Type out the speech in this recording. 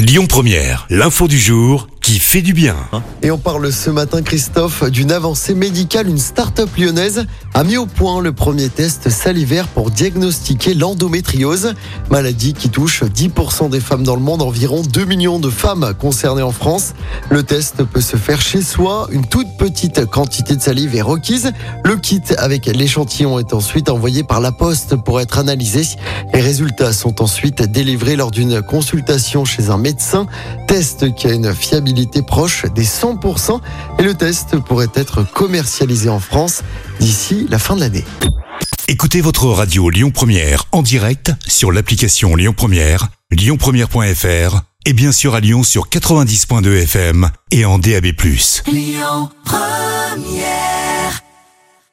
Lyon Première, l'info du jour qui fait du bien. Et on parle ce matin, Christophe, d'une avancée médicale. Une start-up lyonnaise a mis au point le premier test salivaire pour diagnostiquer l'endométriose, maladie qui touche 10% des femmes dans le monde, environ 2 millions de femmes concernées en France. Le test peut se faire chez soi. Une toute petite quantité de salive est requise. Le kit avec l'échantillon est ensuite envoyé par la poste pour être analysé. Les résultats sont ensuite délivrés lors d'une consultation chez un médecin. Test qui a une fiabilité proche des 100% et le test pourrait être commercialisé en France d'ici la fin de l'année. Écoutez votre radio Lyon Première en direct sur l'application Lyon Première, lyonpremière.fr et bien sûr à Lyon sur 90.2 FM et en DAB+. Lyon Première